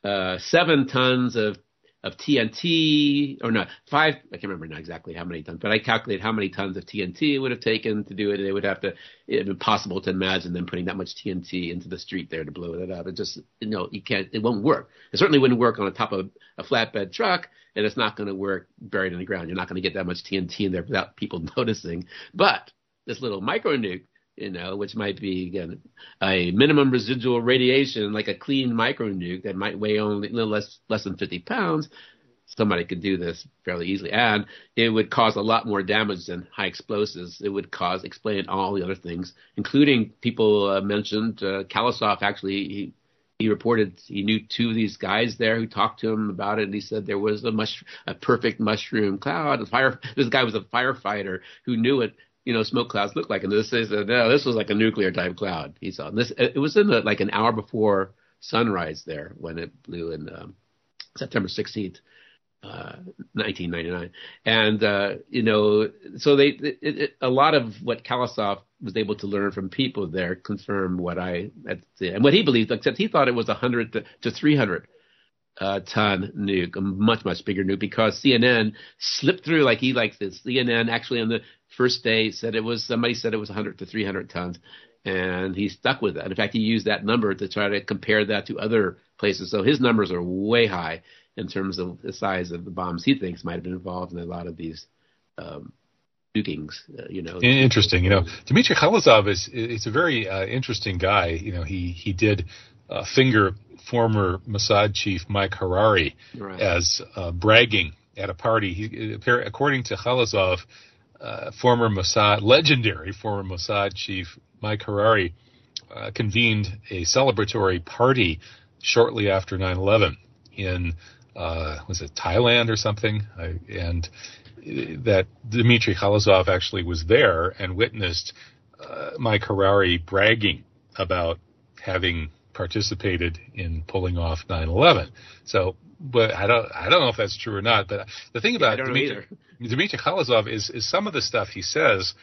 uh, seven tons of of TNT, or not five. I can't remember now exactly how many tons, but I calculated how many tons of TNT it would have taken to do it. They would have to. It'd be possible to imagine them putting that much TNT into the street there to blow it up. It just, you know, you can't. It won't work. It certainly wouldn't work on the top of a flatbed truck, and it's not going to work buried in the ground. You're not going to get that much TNT in there without people noticing. But this little micro nuke you know, which might be again a minimum residual radiation, like a clean micro nuke that might weigh only a little less less than 50 pounds. Somebody could do this fairly easily, and it would cause a lot more damage than high explosives. It would cause explain all the other things, including people uh, mentioned uh, Khalezov. Actually, he he reported he knew two of these guys there who talked to him about it, and he said there was a mush a perfect mushroom cloud. Fire this guy was a firefighter who knew it you know, smoke clouds look like. And this is uh, no, this was like a nuclear type cloud. He saw and this. It was in the, like an hour before sunrise there when it blew in um, September 16th. Uh, 1999, and uh, you know, so they it, it, a lot of what Khalezov was able to learn from people there confirmed what I and what he believed. Except he thought it was 100 to, to 300 uh, ton nuke, a much much bigger nuke, because CNN slipped through like he likes this. CNN actually on the first day said it was somebody said it was 100 to 300 tons, and he stuck with that. In fact, he used that number to try to compare that to other places. So his numbers are way high in terms of the size of the bombs he thinks might have been involved in a lot of these um, nukings. Uh, you know, Interesting. You know, Dmitry Khalezov is is a very uh, interesting guy. You know, he he did uh, finger former Mossad chief Mike Harari Right. as uh, bragging at a party. He, according to Khalezov, uh, former Mossad legendary former Mossad chief Mike Harari uh, convened a celebratory party shortly after 9/11 in uh, was it Thailand or something, I, and that Dmitry Khalezov actually was there and witnessed uh, Mike Harari bragging about having participated in pulling off 9/11. So, but I don't I don't know if that's true or not. But the thing about don't Dmitry. Dmitry Khalezov is is some of the stuff he says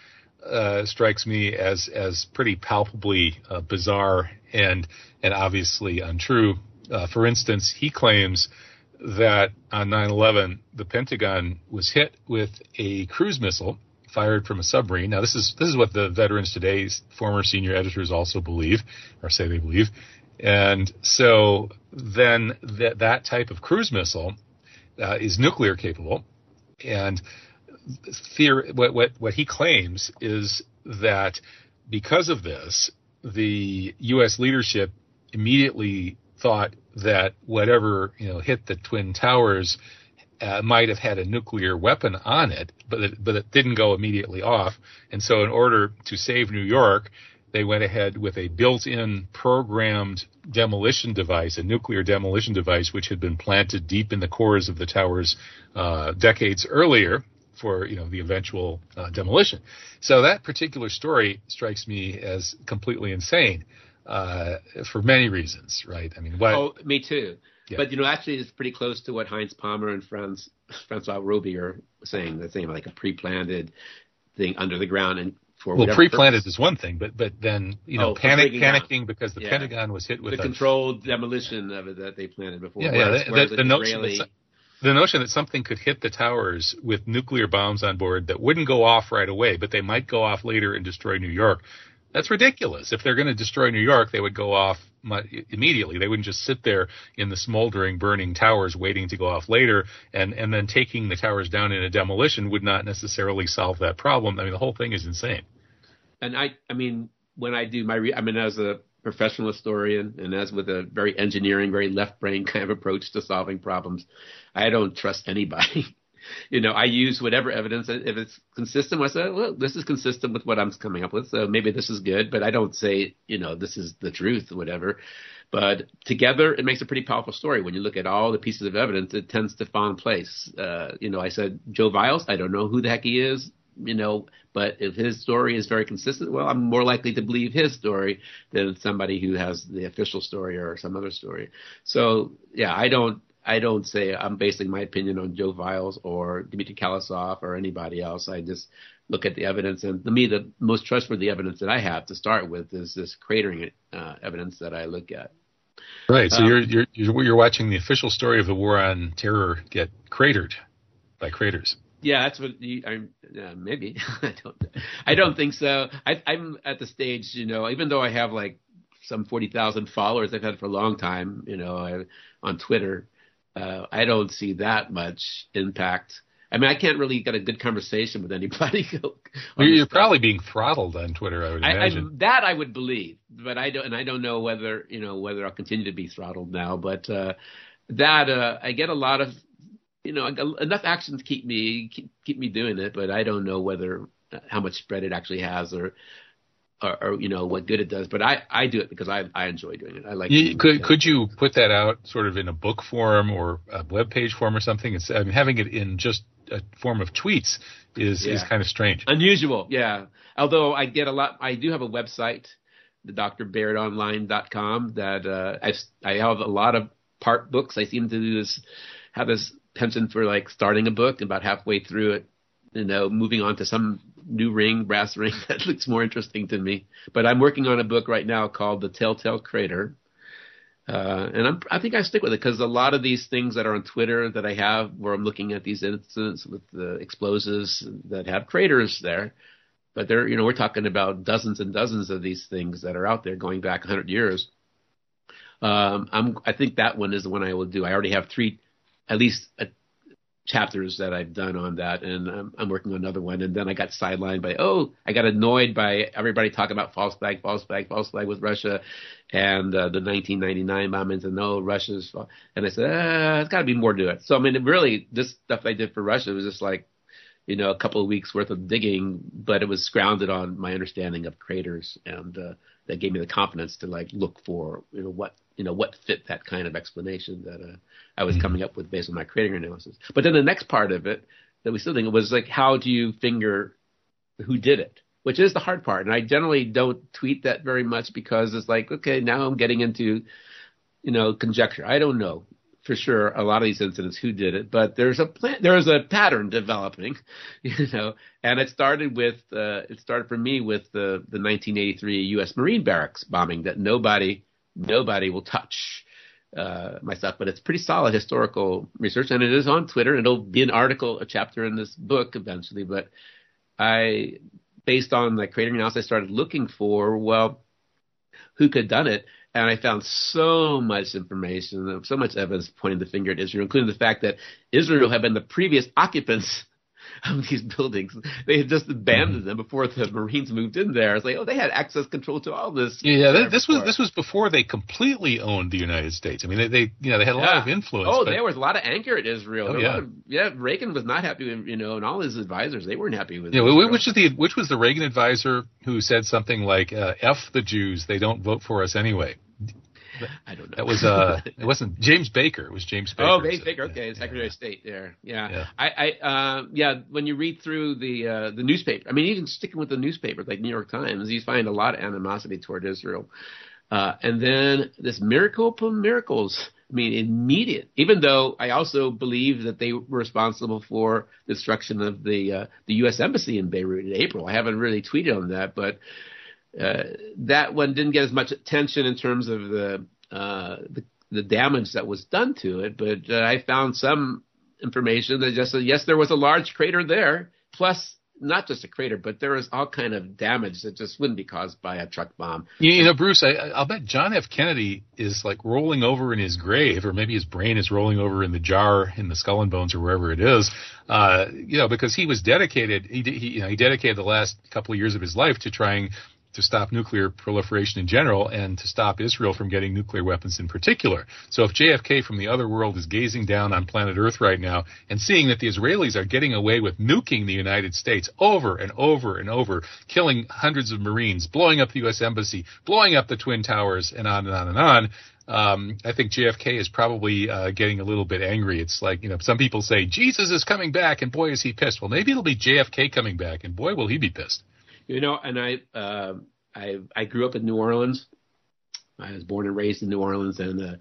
uh, strikes me as as pretty palpably uh, bizarre and and obviously untrue. Uh, for instance, he claims that on 9/11 the Pentagon was hit with a cruise missile fired from a submarine. Now this is this is what the Veterans Today's former senior editors also believe or say they believe. And so then that that type of cruise missile uh, is nuclear capable, and theory, what, what what he claims is that because of this, the U.S. leadership immediately thought that whatever you know hit the twin towers uh, might have had a nuclear weapon on it, but it, but it didn't go immediately off. And so, in order to save New York, they went ahead with a built-in programmed demolition device, a nuclear demolition device, which had been planted deep in the cores of the towers uh, decades earlier for you know the eventual uh, demolition. So that particular story strikes me as completely insane uh, for many reasons, right? I mean, what? Oh, me too. Yeah. But you know, actually, it's pretty close to what Heinz Pommer and Franz Francois Roby are saying. They're saying like a pre-planted thing under the ground and for well, pre-planted purpose. is one thing, but but then you know, oh, panic panicking because the yeah. Pentagon was hit with the a, controlled demolition of it that they planted before. Yeah, whereas, yeah. The, the, the, notion that, the notion that something could hit the towers with nuclear bombs on board that wouldn't go off right away, but they might go off later and destroy New York. That's ridiculous. If they're going to destroy New York, they would go off immediately. They wouldn't just sit there in the smoldering, burning towers waiting to go off later, and and then taking the towers down in a demolition would not necessarily solve that problem. I mean, the whole thing is insane. And I, I mean, when I do my, re- I mean, as a professional historian and as with a very engineering, very left brain kind of approach to solving problems, I don't trust anybody. you know, I use whatever evidence if it's consistent. I say, well, this is consistent with what I'm coming up with, so maybe this is good. But I don't say, you know, this is the truth, or whatever. But together, it makes a pretty powerful story. When you look at all the pieces of evidence, it tends to in place. Uh, you know, I said Joe Vialls. I don't know who the heck he is you know, but if his story is very consistent, well, I'm more likely to believe his story than somebody who has the official story or some other story. So yeah, I don't I don't say I'm basing my opinion on Joe Vialls or Dmitry Khalezov or anybody else. I just look at the evidence, and to me, the most trustworthy evidence that I have to start with is this cratering uh, evidence that I look at. Right. So um, you're, you're you're watching the official story of the war on terror get cratered by craters. Yeah, that's what you, I'm. Uh, maybe I don't. I don't think so. I, I'm at the stage, you know, even though I have like some forty thousand followers, I've had for a long time, you know, I, on Twitter. Uh, I don't see that much impact. I mean, I can't really get a good conversation with anybody. You're probably being throttled on Twitter, I would imagine. I, that I would believe, but I don't, and I don't know whether you know whether I'll continue to be throttled now. But uh, that uh, I get a lot of you know enough action to keep me keep, keep me doing it, but I don't know whether uh, how much spread it actually has or. Or, or, you know what good it does. But I, I do it because I I enjoy doing it. I like. You, could could you put that out sort of in a book form or a web page form or something? It's I mean having it in just a form of tweets is yeah. is kind of strange. Unusual, yeah. Although I get a lot. I do have a website, the drbairdonline.com that uh, I I have a lot of part books. I seem to do this have this penchant for like starting a book and about halfway through it, you know, moving on to some new ring, brass ring that looks more interesting to me. But I'm working on a book right now called The Telltale Crater. Uh, and I'm, I think I stick with it because a lot of these things that are on Twitter that I have, where I'm looking at these incidents with the explosives that have craters there, but there, you know, we're talking about dozens and dozens of these things that are out there going back 100 years. Um, I'm, I think that one is the one I will do. I already have three at least a, chapters that I've done on that, and I'm, I'm, working on another one. And then I got sidelined by oh, I got annoyed by everybody talking about false flag, false flag, false flag with Russia, and uh, the 1999 bombings, and no, Russia's. And I said, ah, there's got to be more to it. So I mean, really, this stuff I did for Russia was just like. You know, a couple of weeks worth of digging, but it was grounded on my understanding of craters, and uh, that gave me the confidence to like look for you know what you know what fit that kind of explanation that uh, I was mm-hmm. coming up with based on my crater analysis. But then the next part of it that we still think was like, how do you finger who did it? Which is the hard part. And I generally don't tweet that very much because it's like, okay, now I'm getting into, you know, conjecture. I don't know for sure a lot of these incidents who did it, but there's a plan, there's a pattern developing, you know, and it started with uh, it started for me with the the 1983 U.S. Marine barracks bombing that nobody nobody will touch uh, my stuff, but it's pretty solid historical research, and it is on Twitter. And it'll be an article, a chapter in this book eventually. But I, based on the creator analysis, I started looking for well, who could have done it, and I found so much information, so much evidence pointing the finger at Israel, including the fact that Israel had been the previous occupants of these buildings. They had just abandoned them before the Marines moved in there. It's like, oh, they had access control to all this. Yeah, this was this was before they completely owned the United States. I mean, they, they you know they had a yeah. lot of influence. Oh, but... there was a lot of anger at Israel. Oh, yeah, of, yeah. Reagan was not happy with you know, and all his advisors they weren't happy with. Yeah, which is the which was the Reagan advisor who said something like, uh, "F the Jews, they don't vote for us anyway." I don't know. That was uh, it wasn't James Baker. It was James Baker. Oh, James Baker. Okay, yeah, Secretary yeah. of State there. Yeah, yeah. I, I, uh, yeah. When you read through the uh, the newspaper, I mean, even sticking with the newspaper like New York Times, you find a lot of animosity toward Israel. Uh, and then this miracle upon miracles. I mean, immediate. Even though I also believe that they were responsible for the destruction of the uh, the U.S. embassy in Beirut in April. I haven't really tweeted on that, but uh, that one didn't get as much attention in terms of the uh, the, the damage that was done to it. But uh, I found some information that just said yes, there was a large crater there, plus not just a crater, but there was all kind of damage that just wouldn't be caused by a truck bomb. You know, Bruce, I, I'll bet John F. Kennedy is like rolling over in his grave, or maybe his brain is rolling over in the jar in the skull and bones or wherever it is. Uh, you know, because he was dedicated. He, he, you know, he dedicated the last couple of years of his life to trying to stop nuclear proliferation in general and to stop Israel from getting nuclear weapons in particular. So if JFK from the other world is gazing down on planet Earth right now and seeing that the Israelis are getting away with nuking the United States over and over and over, killing hundreds of Marines, blowing up the U.S. Embassy, blowing up the Twin Towers, and on and on and on, um, I think JFK is probably uh, getting a little bit angry. It's like, you know, some people say Jesus is coming back, and boy, is he pissed. Well, maybe it'll be JFK coming back, and boy, will he be pissed. You know, and I uh, I I grew up in New Orleans. I was born and raised in New Orleans, and uh,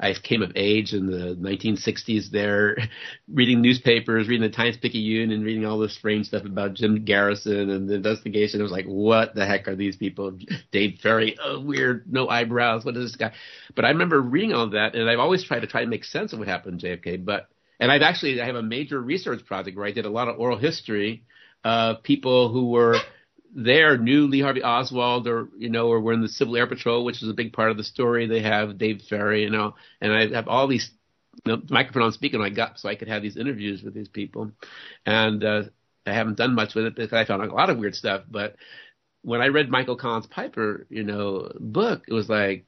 I came of age in the 1960s there, reading newspapers, reading the Times Picayune, and reading all this strange stuff about Jim Garrison and the investigation. It was like, what the heck are these people? Dave Ferrie, oh, weird, no eyebrows. What is this guy? But I remember reading all that, and I've always tried to try to make sense of what happened to JFK. But and I've actually I have a major research project where I did a lot of oral history of people who were there knew Lee Harvey Oswald or you know or were in the Civil Air Patrol, which is a big part of the story. They have Dave Ferrie, you know, and I have all these you know, microphone on speaking I got so I could have these interviews with these people, and uh, I haven't done much with it because I found a lot of weird stuff. But when I read Michael Collins Piper, you know, book, it was like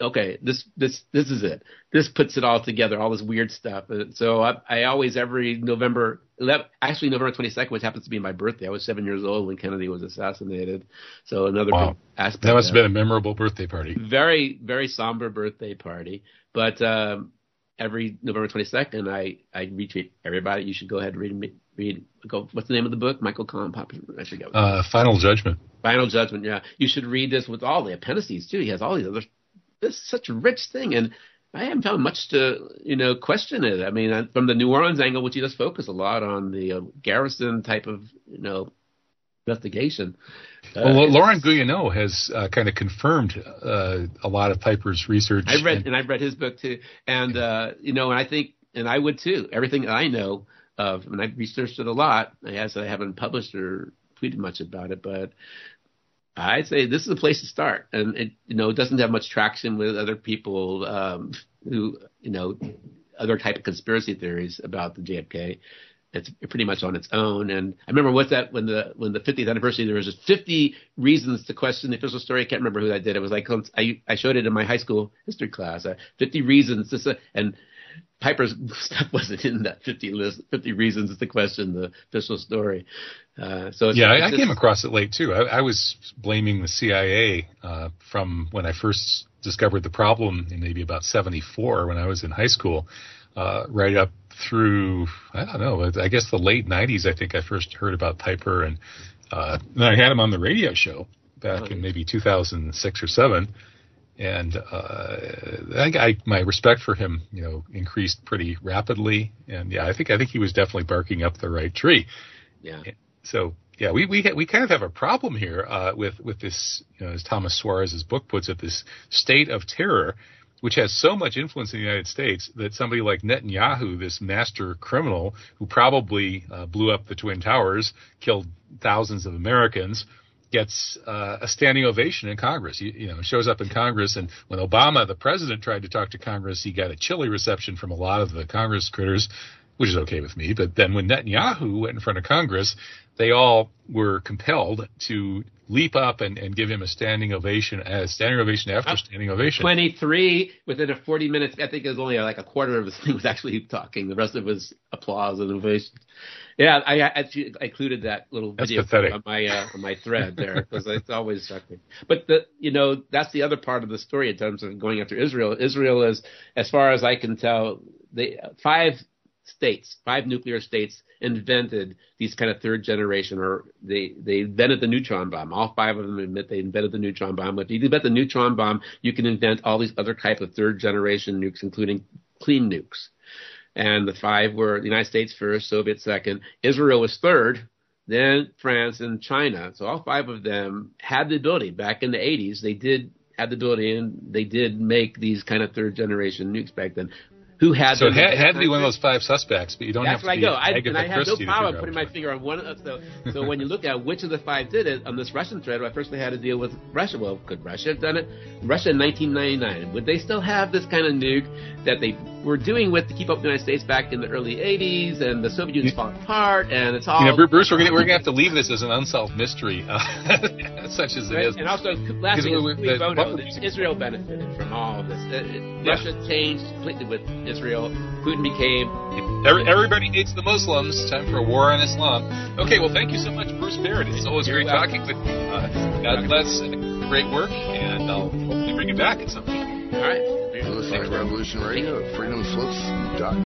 okay, this this this is it. This puts it all together, all this weird stuff. So I, I always every November, 11, actually November twenty second, which happens to be my birthday. I was seven years old when Kennedy was assassinated. So another wow. aspect. That must have been a memorable birthday party. Very very somber birthday party, but. um Every November 22nd, I, I retweet everybody. You should go ahead and read read. Go. What's the name of the book? Michael Collin Pop. I forget. Uh, Final Judgment. Final Judgment. Yeah, you should read this with all the appendices too. He has all these other this such a rich thing, and I haven't found much to you know question it. I mean, from the New Orleans angle, which you just focus a lot on the uh, Garrison type of you know investigation. Uh, well, Laurent Guyénot has uh, kind of confirmed uh, a lot of Piper's research. I read and, and I've read his book too, and uh, you know, and I think, and I would too. Everything I know of, and I've researched it a lot. I guess I haven't published or tweeted much about it, but I'd say this is a place to start, and it you know doesn't have much traction with other people um, who you know other type of conspiracy theories about the JFK. It's pretty much on its own. And I remember what that when the when the 50th anniversary, there was just 50 reasons to question the official story. I can't remember who that did. It was like I I showed it in my high school history class. Uh, 50 reasons. This, uh, and Piper's stuff wasn't in that 50 list, 50 reasons to question the official story. Uh, so yeah, I, I, came across it late too. I, I was blaming the CIA uh, from when I first discovered the problem in maybe about 74 when I was in high school, uh, right up through, I don't know, I guess the late 90s, I think I first heard about Piper and, uh, and I had him on the radio show back in maybe 2006 or 7 and uh, I, I, my respect for him, you know, increased pretty rapidly. And yeah, I think I think he was definitely barking up the right tree. Yeah. So yeah, we we we kind of have a problem here uh, with with this, you know, as Thomas Suarez's book puts it, this state of terror. which has so much influence in the United States that somebody like Netanyahu, this master criminal who probably uh, blew up the Twin Towers, killed thousands of Americans, gets uh, a standing ovation in Congress. You know, shows up in Congress, and when Obama, the president, tried to talk to Congress, he got a chilly reception from a lot of the Congress critters, which is okay with me. But then when Netanyahu went in front of Congress, they all were compelled to leap up and, and give him a standing ovation, a standing ovation after standing ovation. 23 within a 40 minutes. I think it was only like a quarter of the thing was actually talking. The rest of it was applause and ovation. Yeah, I actually included that little That's video pathetic. on my uh, on my thread there because it's always. But the you know that's the other part of the story in terms of going after Israel. Israel is, as far as I can tell, the five states, five nuclear states invented these kind of third generation, or they they invented the neutron bomb. All five of them admit they invented the neutron bomb. But if you invent the neutron bomb, you can invent all these other type of third generation nukes, including clean nukes. And the five were the United States first, Soviet second, Israel was third, then France and China. So all five of them had the ability back in the 80s. They did had the ability and they did make these kind of third generation nukes back then. Who had So it had, had to be one of those five suspects, but you don't That's have where to I be go. I, and I have no problem putting my finger on one of so so when you look at which of the five did it on this Russian thread, I first they had to deal with Russia. Well, could Russia have done it? Russia in 1999. Would they still have this kind of nuke that they were doing with to keep up the United States back in the early 80s and the Soviet Union's falling apart and it's all You know, Bruce, we're gonna we're gonna have to leave this as an unsolved mystery, uh, such as it Right, is. And also, last thing is we- we- cui the- bono, what- Israel benefited from all of this. Yeah. Russia changed completely with Israel. Putin became Every, everybody hates the Muslims. Time for a war on Islam. Okay, well, thank you so much, Bruce Barrett. It's always You're great welcome. talking with you. Uh, God bless and great work, and I'll hopefully bring you back at some point. all right. You're to Revolution Radio at freedomslips.com.